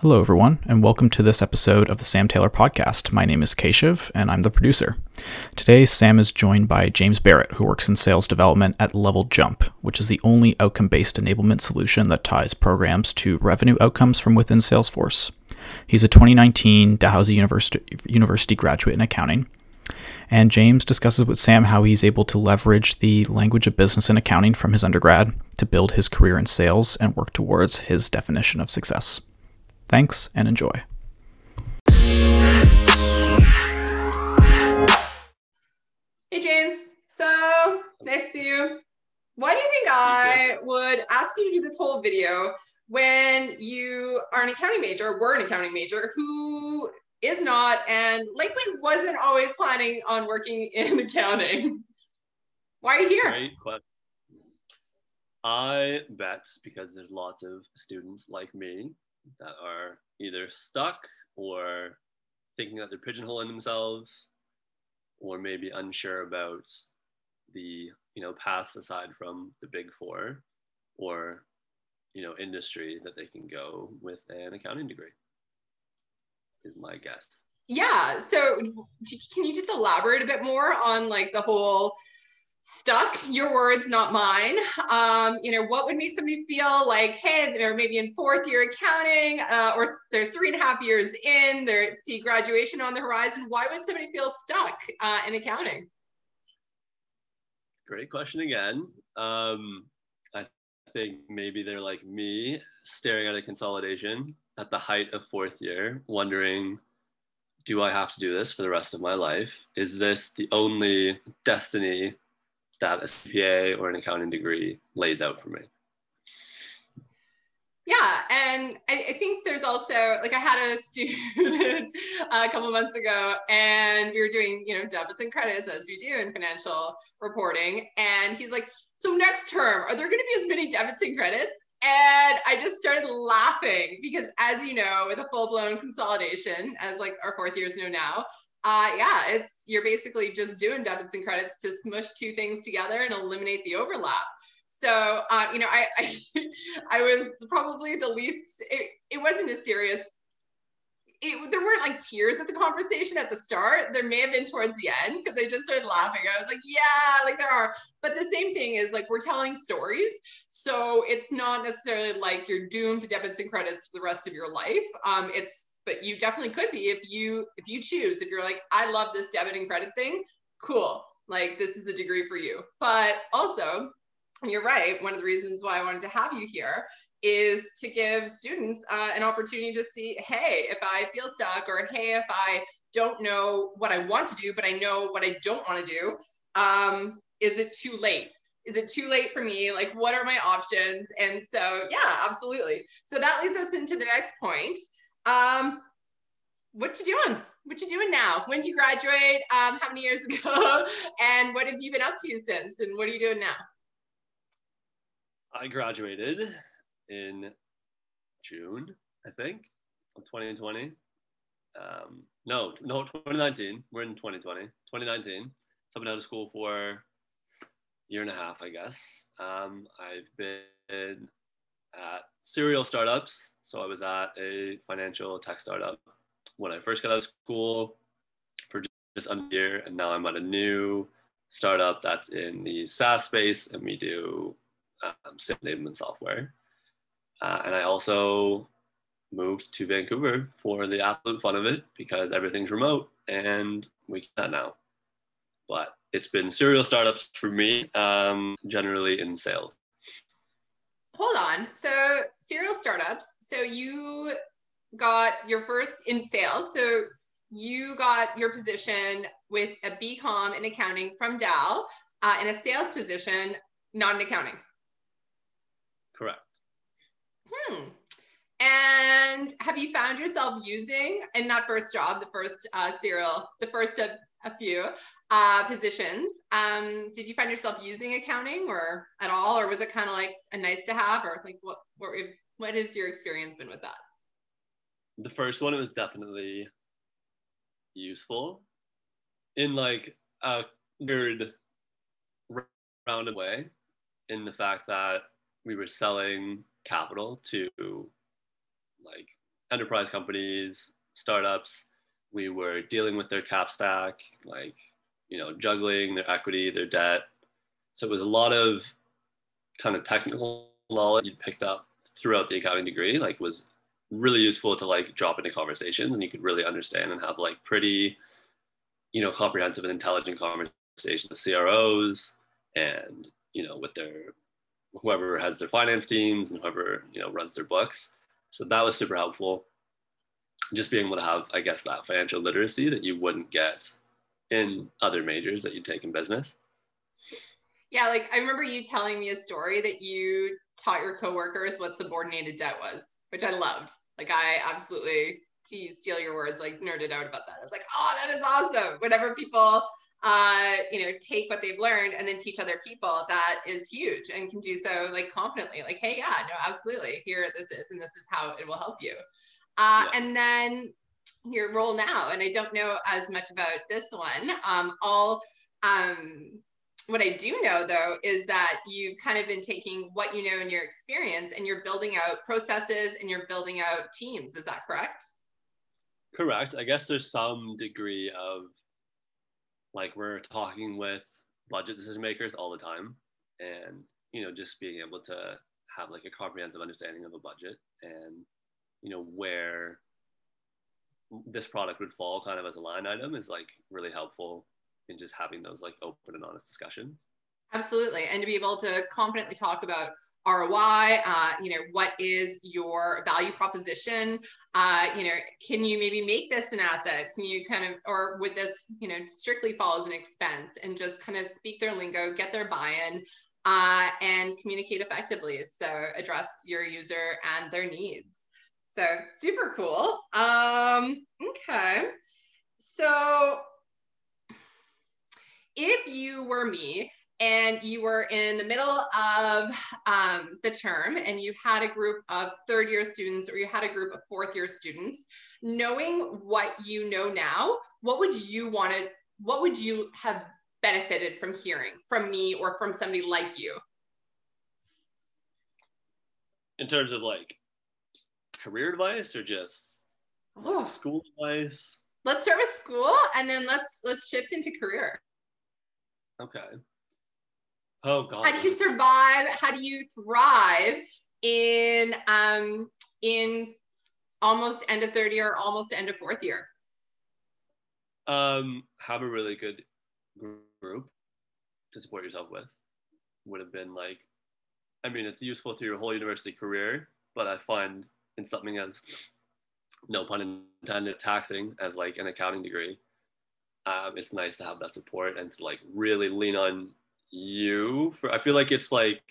Hello, everyone, and welcome to this episode of the Sam Taylor Podcast. My name is Keshav, and I'm the producer. Today, Sam is joined by James Barrett, who works in sales development at LevelJump, which is the only outcome based enablement solution that ties programs to revenue outcomes from within Salesforce. He's a 2019 Dalhousie University, University graduate in accounting. And James discusses with Sam how he's able to leverage the language of business and accounting from his undergrad to build his career in sales and work towards his definition of success. Thanks and enjoy. Hey, James. So nice to see you. Why do you think I would ask you to do this whole video when you are an accounting major, were an accounting major, who is not and likely wasn't always planning on working in accounting? Why are you here? Great question. I bet because there's lots of students like me that are either stuck or thinking that they're pigeonholing themselves or maybe unsure about the you know paths aside from the big four or you know industry that they can go with an accounting degree is my guess. Yeah so can you just elaborate a bit more on like the whole stuck your words not mine. Um, you know what would make somebody feel like hey they're maybe in fourth year accounting uh, or they're three and a half years in they see graduation on the horizon. Why would somebody feel stuck uh, in accounting? Great question again. Um, i think maybe they're like me staring at a consolidation at the height of fourth year wondering do i have to do this for the rest of my life? Is this the only destiny that a CPA or an accounting degree lays out for me. Yeah, and I, I, think there's also like I had a student uh, a couple months ago, and we were doing you know debits and credits as we do in financial reporting, and he's like, "So next term, are there going to be as many debits and credits?" And I just started laughing because, as you know, with a full blown consolidation, as like our fourth years know now, uh, yeah, it's you're basically just doing debits and credits to smush two things together and eliminate the overlap. So, uh, you know, I, I, I was probably the least. It, it wasn't as serious. It, there weren't like tears at the conversation at the start. There may have been towards the end because I just started laughing. I was like, yeah, like there are. But the same thing is like we're telling stories. So it's not necessarily like you're doomed to debits and credits for the rest of your life. Um, it's but you definitely could be if you if you choose if you're like i love this debit and credit thing cool. Like this is the degree for you. But also you're right one of the reasons why i wanted to have you here is to give students uh, an opportunity to see hey if i feel stuck or hey if i don't know what i want to do but i know what i don't want to do um, is it too late? Is it too late for me? Like what are my options? And so yeah absolutely. So that leads us into the next point um, what you doing? What you doing now? When did you graduate? Um, how many years ago? and what have you been up to since? And what are you doing now? I graduated in June, I think, of 2020. Um, no, no, 2019. We're in 2020. 2019. So I've been out of school for a year and a half, I guess. Um, I've been at serial startups. So I was at a financial tech startup when I first got out of school for just under a year, and now I'm at a new startup that's in the SaaS space, and we do um, enablement software. Uh, and I also moved to Vancouver for the absolute fun of it because everything's remote and we can now. But it's been serial startups for me, um, generally in sales hold on. So serial startups. So you got your first in sales. So you got your position with a BCom in accounting from Dal uh, in a sales position, not in accounting. Correct. Hmm. And have you found yourself using in that first job, the first uh, serial, the first of a few uh, positions. Um, did you find yourself using accounting or at all, or was it kind of like a nice to have, or like what what what has your experience been with that? The first one, it was definitely useful in like a weird rounded way, in the fact that we were selling capital to like enterprise companies, startups. We were dealing with their cap stack, like you know, juggling their equity, their debt. So it was a lot of kind of technical knowledge you picked up throughout the accounting degree. Like was really useful to like drop into conversations, and you could really understand and have like pretty, you know, comprehensive and intelligent conversations with CROs and you know with their whoever has their finance teams and whoever you know runs their books. So that was super helpful. Just being able to have, I guess, that financial literacy that you wouldn't get in other majors that you take in business. Yeah, like I remember you telling me a story that you taught your coworkers what subordinated debt was, which I loved. Like I absolutely to steal your words, like nerded out about that. I was like, oh, that is awesome. Whenever people uh, you know, take what they've learned and then teach other people, that is huge and can do so like confidently, like, hey, yeah, no, absolutely. Here this is, and this is how it will help you. Uh, yeah. And then your role now, and I don't know as much about this one. Um, all um, what I do know though is that you've kind of been taking what you know in your experience and you're building out processes and you're building out teams. Is that correct? Correct. I guess there's some degree of like we're talking with budget decision makers all the time and you know just being able to have like a comprehensive understanding of a budget and you know where this product would fall kind of as a line item is like really helpful in just having those like open and honest discussions absolutely and to be able to confidently talk about ROI? Uh, you know, what is your value proposition? Uh, you know, can you maybe make this an asset? Can you kind of, or would this, you know, strictly fall as an expense and just kind of speak their lingo, get their buy-in, uh, and communicate effectively. So address your user and their needs. So super cool. Um, okay. So if you were me, and you were in the middle of um, the term and you had a group of third year students or you had a group of fourth year students knowing what you know now what would you want to what would you have benefited from hearing from me or from somebody like you in terms of like career advice or just school advice let's start with school and then let's let's shift into career okay Oh God. How do you survive? How do you thrive in um in almost end of third year, or almost end of fourth year? Um, have a really good group to support yourself with. Would have been like, I mean, it's useful through your whole university career, but I find in something as no pun intended taxing as like an accounting degree um, it's nice to have that support and to like really lean on you for i feel like it's like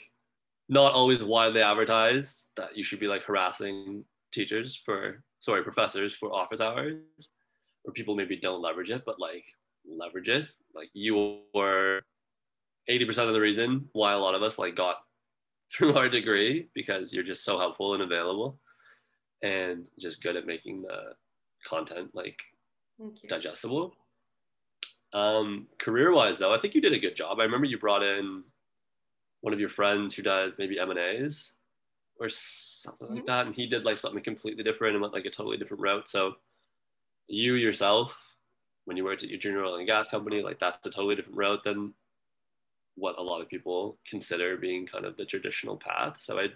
not always widely advertised that you should be like harassing teachers for sorry professors for office hours or people maybe don't leverage it but like leverage it. Like you were 80% of the reason why a lot of us like got through our degree because you're just so helpful and available and just good at making the content like digestible um, career wise, though, I think you did a good job. I remember you brought in one of your friends who does maybe M and A's or something mm-hmm. like that, and he did like something completely different and went like a totally different route. So you yourself, when you worked at your junior oil and gas company, like that's a totally different route than what a lot of people consider being kind of the traditional path. So I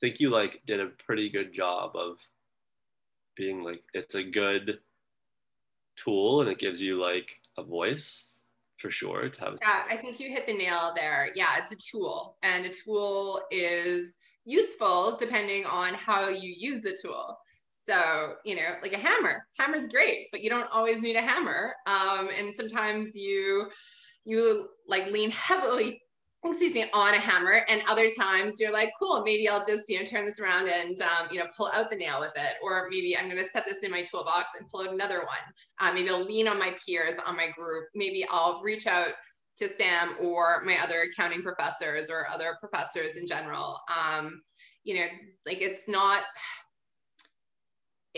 think you like did a pretty good job of being like it's a good tool and it gives you like a voice for sure to have. Yeah, I think you hit the nail there. Yeah, it's a tool, and a tool is useful depending on how you use the tool. So, you know, like a hammer. Hammer's great, but you don't always need a hammer. Um, and sometimes you you like lean heavily excuse me, on a hammer. And other times you're like, cool, maybe I'll just, you know, turn this around and, um, you know, pull out the nail with it. Or maybe I'm going to set this in my toolbox and pull out another one. Um, maybe I'll lean on my peers, on my group. Maybe I'll reach out to Sam or my other accounting professors or other professors in general. Um, you know, like it's not,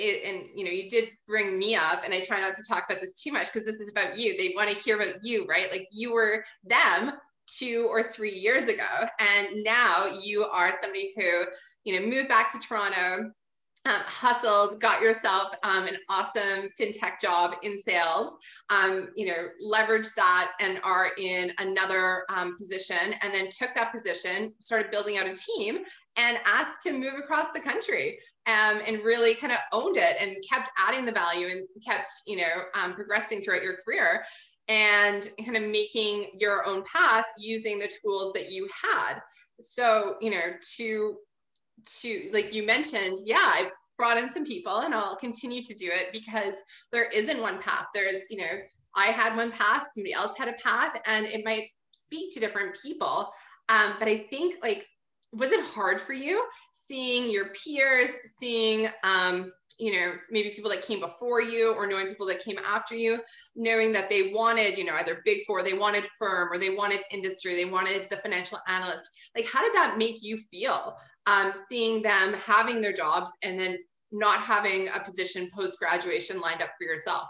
it, and you know you did bring me up and i try not to talk about this too much because this is about you they want to hear about you right like you were them two or three years ago. And now you are somebody who, you know, moved back to Toronto, um, hustled, got yourself um, an awesome fintech job in sales, um, you know, leveraged that and are in another um, position, and then took that position, started building out a team, and asked to move across the country. Um, and really kind of owned it and kept adding the value and kept, you know, um, progressing throughout your career and kind of making your own path using the tools that you had. So, you know, to to like you mentioned, yeah, I brought in some people and I'll continue to do it because there isn't one path. There's, you know, I had one path, somebody else had a path, and it might speak to different people. Um, but I think like, was it hard for you seeing your peers, seeing um, you know, maybe people that came before you or knowing people that came after you, knowing that they wanted, you know, either big four, they wanted firm or they wanted industry, they wanted the financial analyst. Like, how did that make you feel? Um, seeing them having their jobs and then not having a position post graduation lined up for yourself?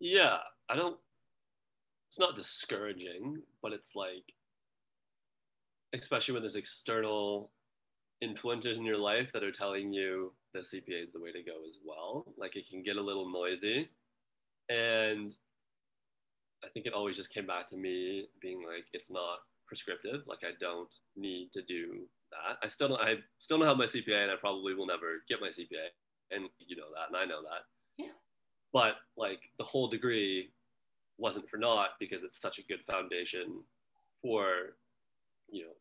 Yeah, I don't, it's not discouraging, but it's like, especially when there's external influences in your life that are telling you that CPA is the way to go as well. Like it can get a little noisy. And I think it always just came back to me being like, it's not prescriptive. Like I don't need to do that. I still don't, I still don't have my CPA and I probably will never get my CPA. And you know that, and I know that. Yeah. But like the whole degree wasn't for naught because it's such a good foundation for, you know,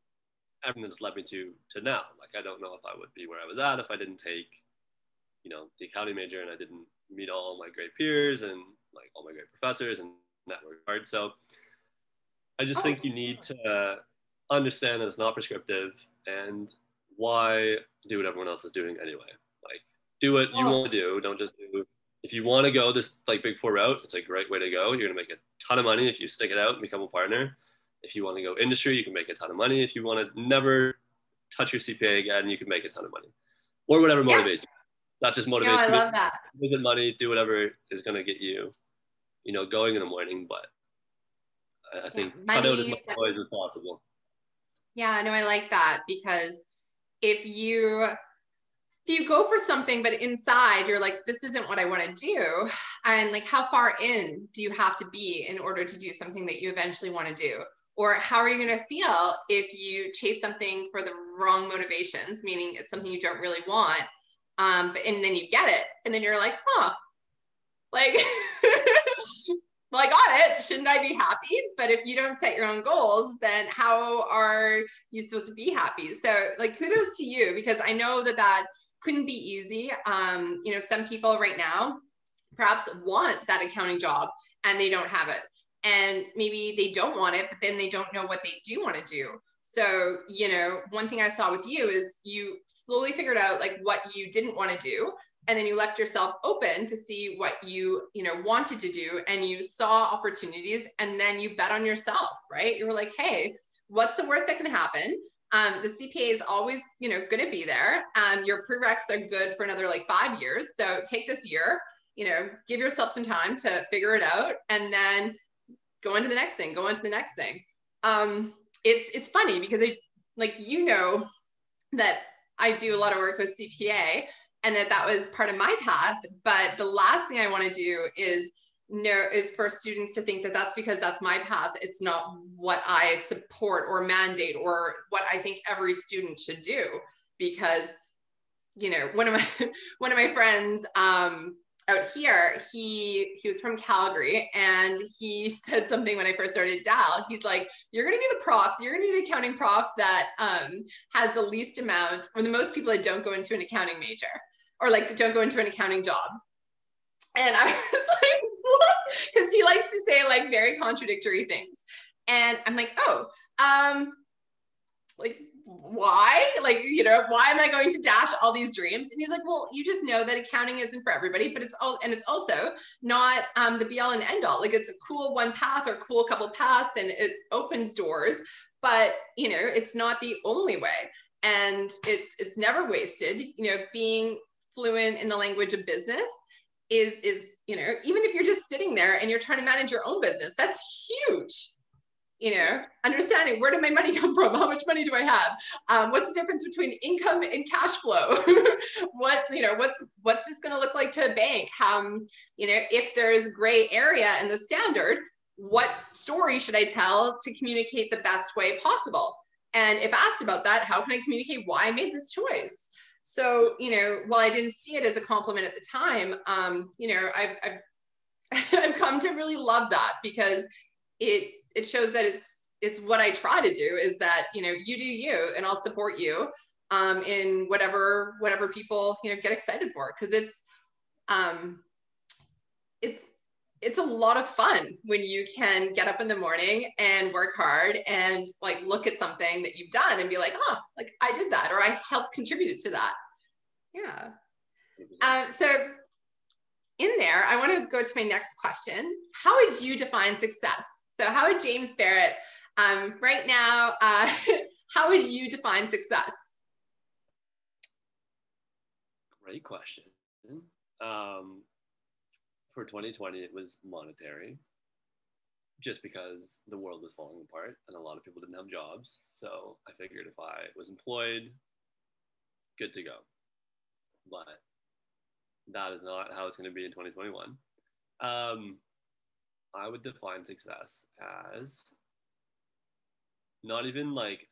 everything that's led me to to now. Like I don't know if I would be where I was at if I didn't take, you know, the accounting major and I didn't meet all my great peers and like all my great professors and network hard. So I just oh, think you need to understand that it's not prescriptive and why do what everyone else is doing anyway. Like do what you want to do. Don't just do if you want to go this like big four route, it's a great way to go. You're gonna make a ton of money if you stick it out and become a partner. If you want to go industry, you can make a ton of money. If you want to never touch your CPA again, you can make a ton of money, or whatever motivates yeah. you. That just motivates no, I love that. Make money, do whatever is going to get you, you know, going in the morning. But I think yeah, cut out as much noise as possible. Yeah, no, I like that because if you if you go for something but inside you're like this isn't what i want to do and like how far in do you have to be in order to do something that you eventually want to do or how are you going to feel if you chase something for the wrong motivations, meaning it's something you don't really want, um, but, and then you get it, and then you're like, huh, like, well, I got it. Shouldn't I be happy? But if you don't set your own goals, then how are you supposed to be happy? So, like, kudos to you because I know that that couldn't be easy. Um, you know, some people right now perhaps want that accounting job and they don't have it and maybe they don't want it, but then they don't know what they do want to do. So, you know, one thing I saw with you is you slowly figured out like what you didn't want to do. And then you left yourself open to see what you, you know, wanted to do. And you saw opportunities and then you bet on yourself, right? You were like, hey, what's the worst that can happen? Um, the CPA is always, you know, going to be there. Um, your prereqs are good for another like five years. So take this year, you know, give yourself some time to figure it out. And then go on to the next thing, go on to the next thing. Um, it's it's funny because I like you know that I do a lot of work with CPA and that that was part of my path. But the last thing I want to do is no is for students to think that that's because that's my path. It's not what I support or mandate or what I think every student should do because you know one of my one of my friends um, out here, he he was from Calgary and he said something when I first started Dal. He's like, "You're going to be the prof. You're going to be the accounting prof that um, has the least amount or the most people that don't go into an accounting major or like don't go into an accounting job." And I was like, "What?" Because he likes to say like very contradictory things, and I'm like, "Oh, um, like why? Like, you know, why am I going to dash all these dreams? And he's like, well, you just know that accounting isn't for everybody, but it's all, and it's also not um, the be all and end all. Like, it's a cool one path or cool couple paths and it opens doors, but, you know, it's not the only way. And it's, it's never wasted, you know, being fluent in the language of business is, is, you know, even if you're just sitting there and you're trying to manage your own business, that's huge you know, understanding where did my money come from? How much money do I have? Um, what's the difference between income and cash flow? what, you know, what's what's this going to look like to a bank? Um, you know, if there's gray area in the standard, what story should I tell to communicate the best way possible? And if asked about that, how can I communicate why I made this choice? So, you know, while I didn't see it as a compliment at the time, um, you know, I've, I've, I've come to really love that because it it shows that it's it's what I try to do is that you know you do you and I'll support you um, in whatever whatever people you know get excited for. Because it's um, it's it's a lot of fun when you can get up in the morning and work hard and like look at something that you've done and be like oh like I did that or I helped contribute to that. Yeah. Um, so in there I want to go to my next question. How would you define success so, how would James Barrett, um, right now, uh, how would you define success? Great question. Um, for 2020, it was monetary, just because the world was falling apart and a lot of people didn't have jobs. So I figured if I was employed, good to go. But that is not how it's going to be in 2021. Um, I would define success as not even like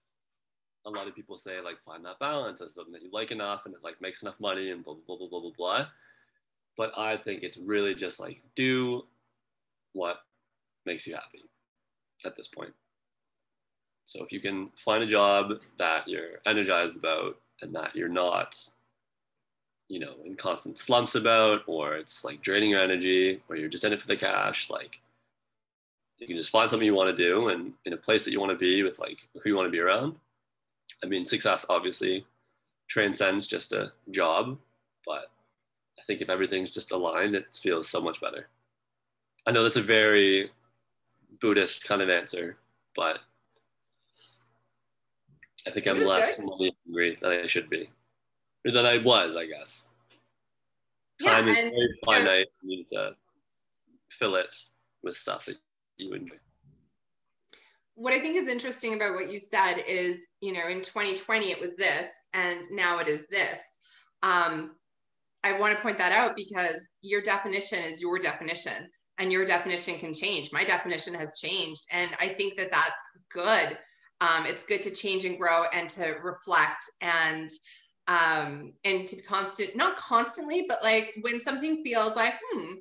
a lot of people say like find that balance as something that you like enough and it like makes enough money and blah blah blah blah blah blah. But I think it's really just like do what makes you happy at this point. So if you can find a job that you're energized about and that you're not you know in constant slumps about or it's like draining your energy or you're just in it for the cash like you can just find something you want to do and in a place that you want to be with like who you want to be around. I mean, success obviously transcends just a job, but I think if everything's just aligned, it feels so much better. I know that's a very Buddhist kind of answer, but I think I'm less money hungry than I should be, or than I was, I guess. Yeah, Time is and, very finite. You need to fill it with stuff that you enjoy? What I think is interesting about what you said is, you know, in 2020 it was this, and now it is this. Um, I want to point that out because your definition is your definition, and your definition can change. My definition has changed, and I think that that's good. Um, it's good to change and grow and to reflect and um, and to constant, not constantly, but like when something feels like, hmm,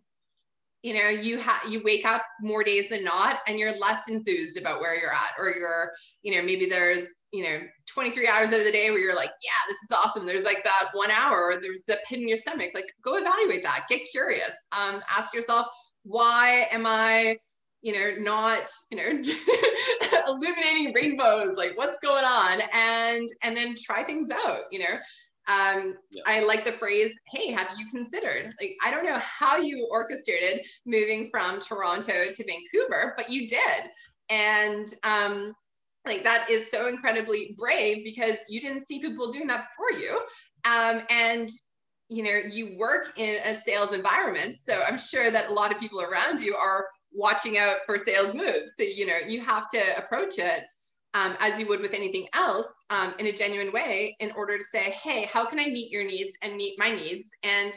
you know you have you wake up more days than not and you're less enthused about where you're at or you're you know maybe there's you know 23 hours out of the day where you're like yeah this is awesome. There's like that one hour or there's a pit in your stomach. Like go evaluate that. Get curious. Um, ask yourself why am i you know not you know illuminating rainbows? Like what's going on? And and then try things out you know um, yeah. I like the phrase, hey, have you considered? Like, I don't know how you orchestrated moving from Toronto to Vancouver, but you did. And um, like, that is so incredibly brave because you didn't see people doing that for you. Um, and you know, you work in a sales environment. So I'm sure that a lot of people around you are watching out for sales moves. So, you know, you have to approach it um, as you would with anything else um, in a genuine way in order to say hey how can i meet your needs and meet my needs? And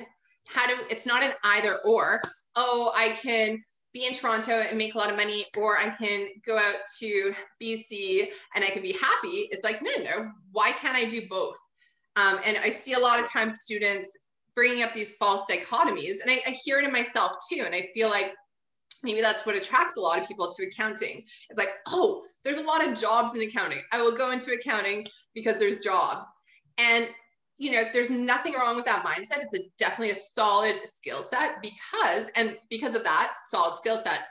how do it's not an either or. Oh i can be in toronto and make a lot of money or i can go out to bc and i can be happy. It's like no no why can't i do both? Um, and i see a lot of times students bringing up these false dichotomies and I, I hear it in myself too and i feel like maybe that's what attracts a lot of people to accounting. It's like, oh, there's a lot of jobs in accounting. I will go into accounting because there's jobs. And you know, there's nothing wrong with that mindset. It's a, definitely a solid skill set because, and because of that solid skill set,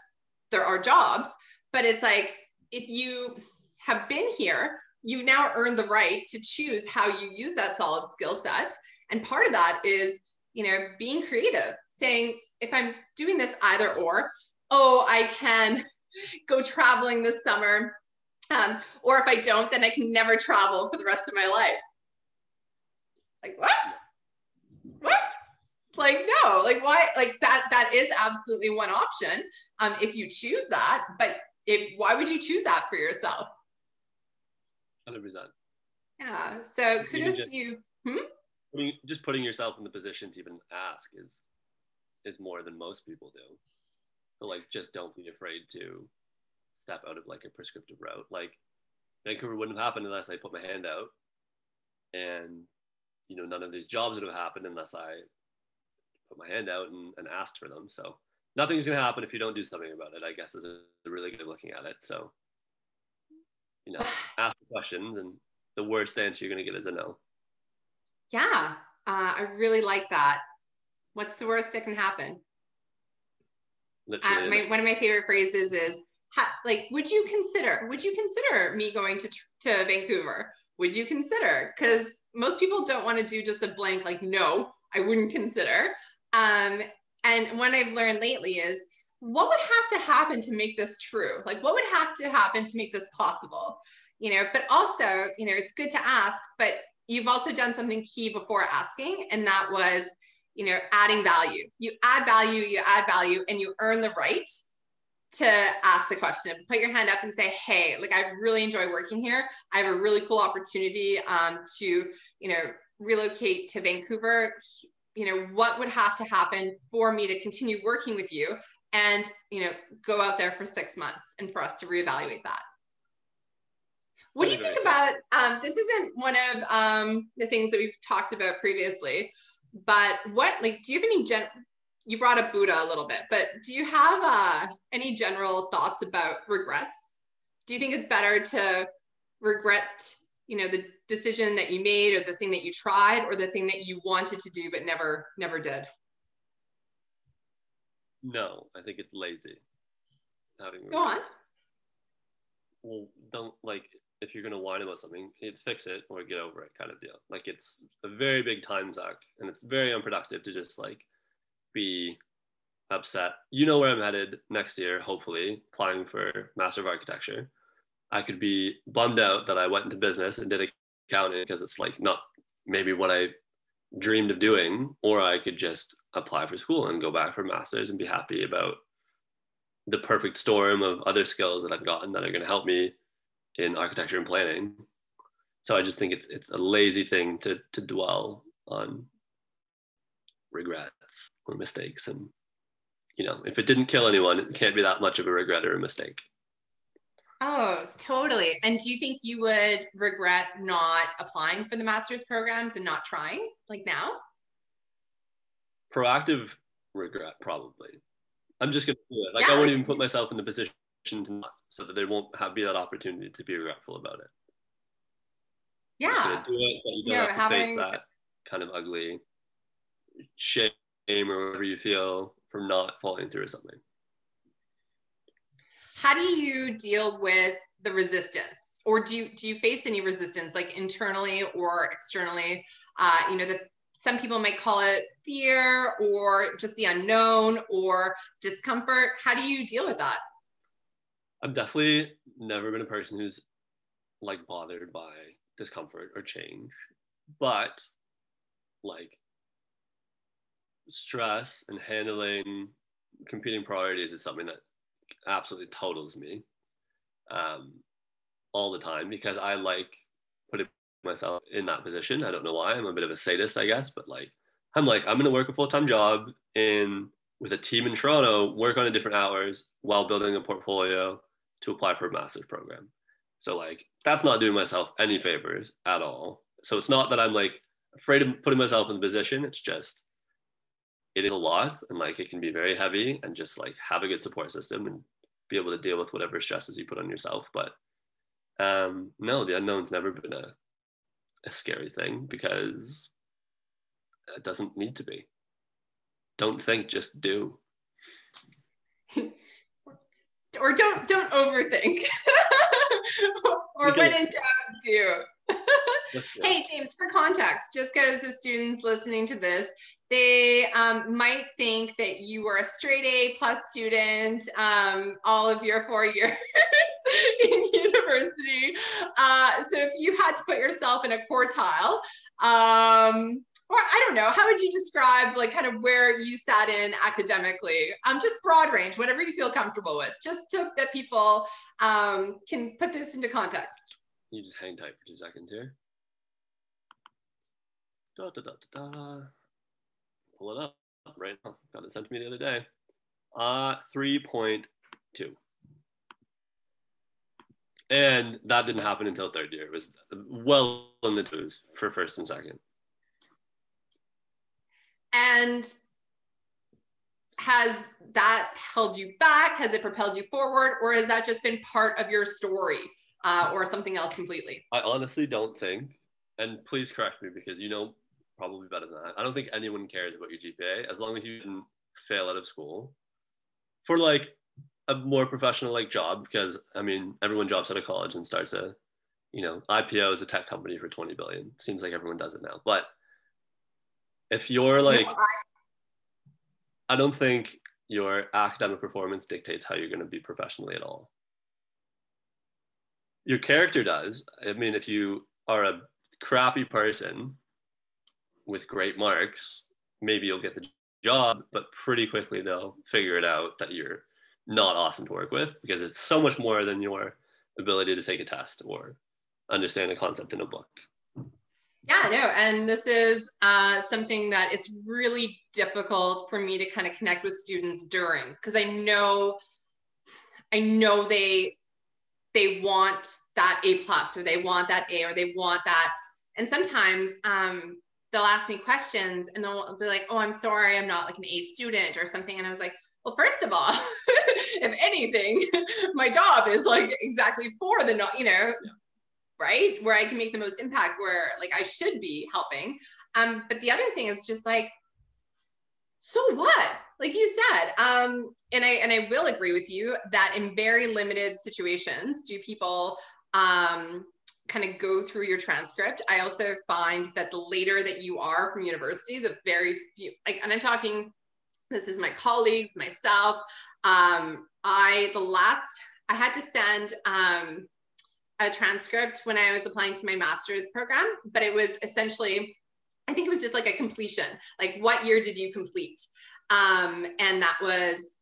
there are jobs. But it's like if you have been here, you now earn the right to choose how you use that solid skill set. And part of that is, you know, being creative, saying, if I'm doing this either or, oh, I can go traveling this summer. Um, or if I don't, then I can never travel for the rest of my life. Like, what? What? It's like, no, like, why? Like, that, that is absolutely one option um, if you choose that. But if why would you choose that for yourself? 100%. Yeah. So kudos just, to you. Hmm? Just putting yourself in the position to even ask is is more than most people do. So like just don't be afraid to step out of like a prescriptive route. Like Vancouver wouldn't have happened unless I put my hand out. And you know, none of these jobs would have happened unless I put my hand out and, and asked for them. So nothing's gonna happen if you don't do something about it, I guess is a really good looking at it. So you know, ask questions and the worst answer you're gonna get is a no. Yeah. Uh, I really like that. What's the worst that can happen? Uh, my, one of my favorite phrases is like, would you consider, would you consider me going to, to Vancouver? Would you consider? Because most people don't want to do just a blank, like, no, I wouldn't consider. Um, and what I've learned lately is what would have to happen to make this true? Like, what would have to happen to make this possible? You know, but also, you know, it's good to ask, but you've also done something key before asking, and that was, you know, adding value. You add value, you add value, and you earn the right to ask the question. Put your hand up and say, "Hey, like I really enjoy working here. I have a really cool opportunity um, to, you know, relocate to Vancouver. You know, what would have to happen for me to continue working with you?" And you know, go out there for six months and for us to reevaluate that. What do you think about um, this? Isn't one of um, the things that we've talked about previously, but what like do you have any gen? You brought up Buddha a little bit, but do you have uh, any general thoughts about regrets? Do you think it's better to regret, you know, the decision that you made, or the thing that you tried, or the thing that you wanted to do but never never did? No, I think it's lazy. Having Go on. Well, don't like if you're gonna whine about something, it's fix it or get over it kind of deal. Like it's a very big time suck and it's very unproductive to just like be upset. You know where I'm headed next year, hopefully, applying for Master of Architecture. I could be bummed out that I went into business and did accounting because it's like not maybe what I dreamed of doing, or I could just apply for school and go back for masters and be happy about the perfect storm of other skills that I've gotten that are going to help me in architecture and planning. So I just think it's it's a lazy thing to to dwell on regrets or mistakes. And you know if it didn't kill anyone it can't be that much of a regret or a mistake. Oh totally. And do you think you would regret not applying for the master's programs and not trying like now? Proactive regret probably. I'm just gonna do it. Like yeah, i won't like, even put myself in the position to not so that they won't have be that opportunity to be regretful about it. Yeah. Do it, but you don't no, have to having... face that kind of ugly shame or whatever you feel from not falling through with something. How do you deal with the resistance? Or do you do you face any resistance like internally or externally? Uh, you know, that some people might call it fear or just the unknown or discomfort. How do you deal with that? I've definitely never been a person who's like bothered by discomfort or change, but like stress and handling competing priorities is something that absolutely totals me um, all the time because I like putting myself in that position. I don't know why. I'm a bit of a sadist, I guess, but like I'm like I'm gonna work a full time job in with a team in Toronto, work on a different hours while building a portfolio to apply for a master's program. So like that's not doing myself any favors at all. So it's not that I'm like afraid of putting myself in the position. It's just it is a lot and like it can be very heavy and just like have a good support system and be able to deal with whatever stresses you put on yourself. But um no, the unknown's never been a, a scary thing because it doesn't need to be. Don't think, just do. or don't don't overthink. Or when in doubt do. Hey james for context just because the students listening to this they um, might think that you were a straight a plus student um, all of your four years in university. Uh, so if you had to put yourself in a quartile um, or I don't know. How would you describe like kind of where you sat in academically? Um, just broad range, whatever you feel comfortable with, just so that people um, can put this into context. You just hang tight for two seconds here. Da, da, da, da, da. Pull it up right now. Got it sent to me the other day. Uh, 3.2. And that didn't happen until third year. It was well in the twos for first and second. And has that held you back? Has it propelled you forward? Or has that just been part of your story uh, or something else completely? I honestly don't think, and please correct me because you know probably better than that. I don't think anyone cares about your GPA as long as you didn't fail out of school. For like a more professional like job, because I mean everyone drops out of college and starts a, you know, IPO as a tech company for 20 billion. Seems like everyone does it now. But if you're like no, I, I don't think your academic performance dictates how you're going to be professionally at all. Your character does. I mean, if you are a crappy person with great marks, maybe you'll get the job, but pretty quickly they'll figure it out that you're not awesome to work with because it's so much more than your ability to take a test or understand a concept in a book. Yeah, no, and this is uh, something that it's really difficult for me to kind of connect with students during because I know, I know they they want that A plus or they want that A or they want that, and sometimes um, they'll ask me questions and they'll be like, "Oh, I'm sorry, I'm not like an A student or something," and I was like, "Well, first of all, if anything, my job is like exactly for the not, you know." Yeah right? Where i can make the most impact where like i should be helping. Um but the other thing is just like so what? Like you said um and i and i will agree with you that in very limited situations do people um kind of go through your transcript? I also find that the later that you are from university the very few like and i'm talking this is my colleagues myself um i the last i had to send um a transcript when I was applying to my master's program, but it was essentially, I think it was just like a completion. Like, what year did you complete? Um, and that was,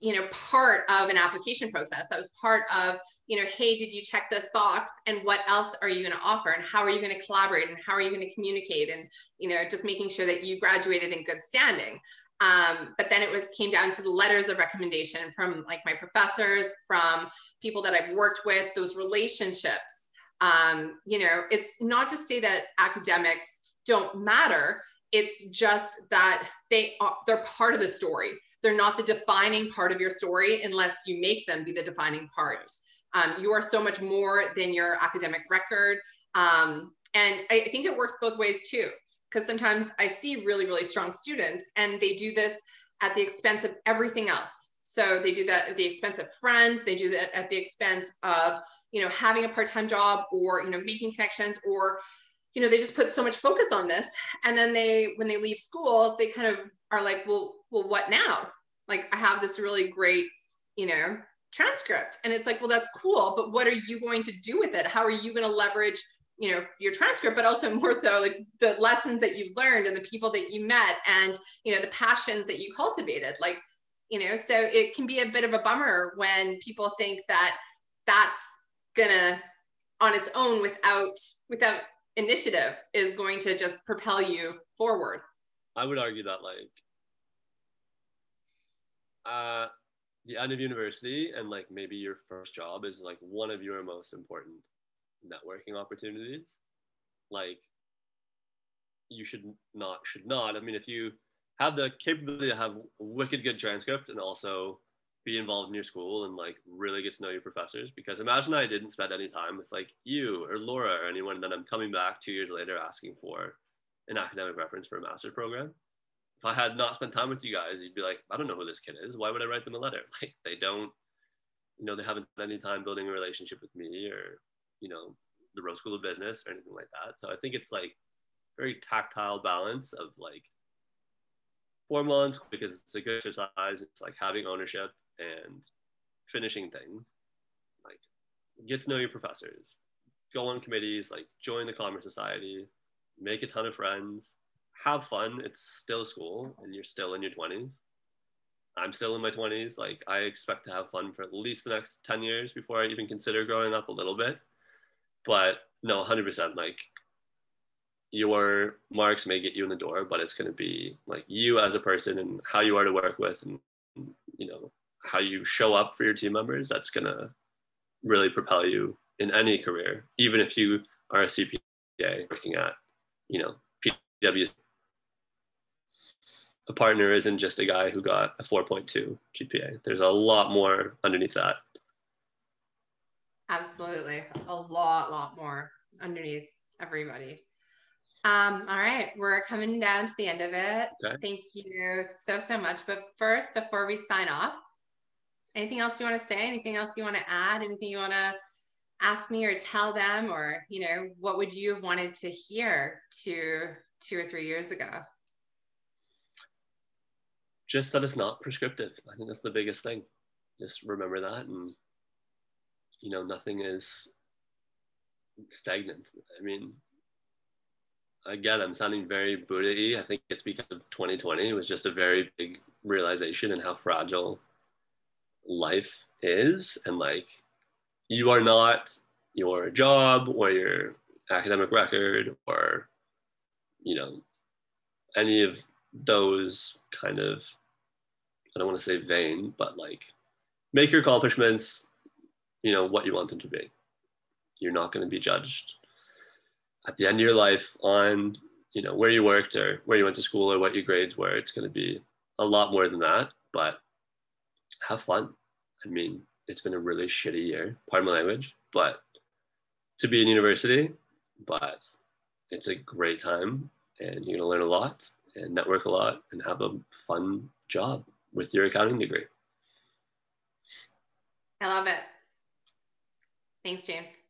you know, part of an application process. That was part of, you know, hey, did you check this box? And what else are you going to offer? And how are you going to collaborate? And how are you going to communicate? And, you know, just making sure that you graduated in good standing. Um, but then it was came down to the letters of recommendation from like my professors, from people that I've worked with, those relationships. Um, you know, it's not to say that academics don't matter. It's just that they are, they're part of the story. They're not the defining part of your story unless you make them be the defining part. Um, you are so much more than your academic record. Um, and I think it works both ways too because sometimes I see really, really strong students and they do this at the expense of everything else. So they do that at the expense of friends, they do that at the expense of, you know, having a part-time job or, you know, making connections or, you know, they just put so much focus on this. And then they, when they leave school, they kind of are like, well, well, what now? Like I have this really great, you know, transcript. And it's like, well, that's cool, but what are you going to do with it? How are you going to leverage you know your transcript but also more so like the lessons that you've learned and the people that you met and you know the passions that you cultivated like you know so it can be a bit of a bummer when people think that that's gonna on its own without without initiative is going to just propel you forward. I would argue that like uh the end of university and like maybe your first job is like one of your most important networking opportunities. Like you should not should not. I mean if you have the capability to have wicked good transcript and also be involved in your school and like really get to know your professors because imagine i didn't spend any time with like you or laura or anyone then i'm coming back two years later asking for an academic reference for a master's program. If i had not spent time with you guys you'd be like i don't know who this kid is. Why would i write them a letter? Like they don't you know they haven't spent any time building a relationship with me or you know the Rowe School of Business or anything like that. So I think it's like very tactile balance of like four months because it's a good exercise. It's like having ownership and finishing things. Like get to know your professors, go on committees, like join the Commerce Society, make a ton of friends, have fun. It's still school and you're still in your 20s. I'm still in my 20s. Like, I expect to have fun for at least the next 10 years before I even consider growing up a little bit. But no, 100%. Like, your marks may get you in the door, but it's going to be like you as a person and how you are to work with and, you know, how you show up for your team members. That's going to really propel you in any career, even if you are a CPA working at, you know, PW. A partner isn't just a guy who got a 4.2 GPA. There's a lot more underneath that. Absolutely. A lot, lot more underneath everybody. Um, all right, we're coming down to the end of it. Okay. Thank you so, so much. But first, before we sign off, anything else you want to say? Anything else you want to add? Anything you want to ask me or tell them? Or, you know, what would you have wanted to hear two, two or three years ago? Just that it's not prescriptive. I think that's the biggest thing. Just remember that. And, you know, nothing is stagnant. I mean, again, I'm sounding very Buddha I think it's because of 2020. It was just a very big realization and how fragile life is. And like, you are not your job or your academic record or, you know, any of those kind of, I don't want to say vain, but like, make your accomplishments, you know, what you want them to be. You're not going to be judged. At the end of your life on you know where you worked or where you went to school or what your grades were it's going to be a lot more than that but have fun. I mean it's been a really shitty year pardon my language but to be in university but it's a great time and you're going to learn a lot and network a lot and have a fun job with your accounting degree. I love it thanks james.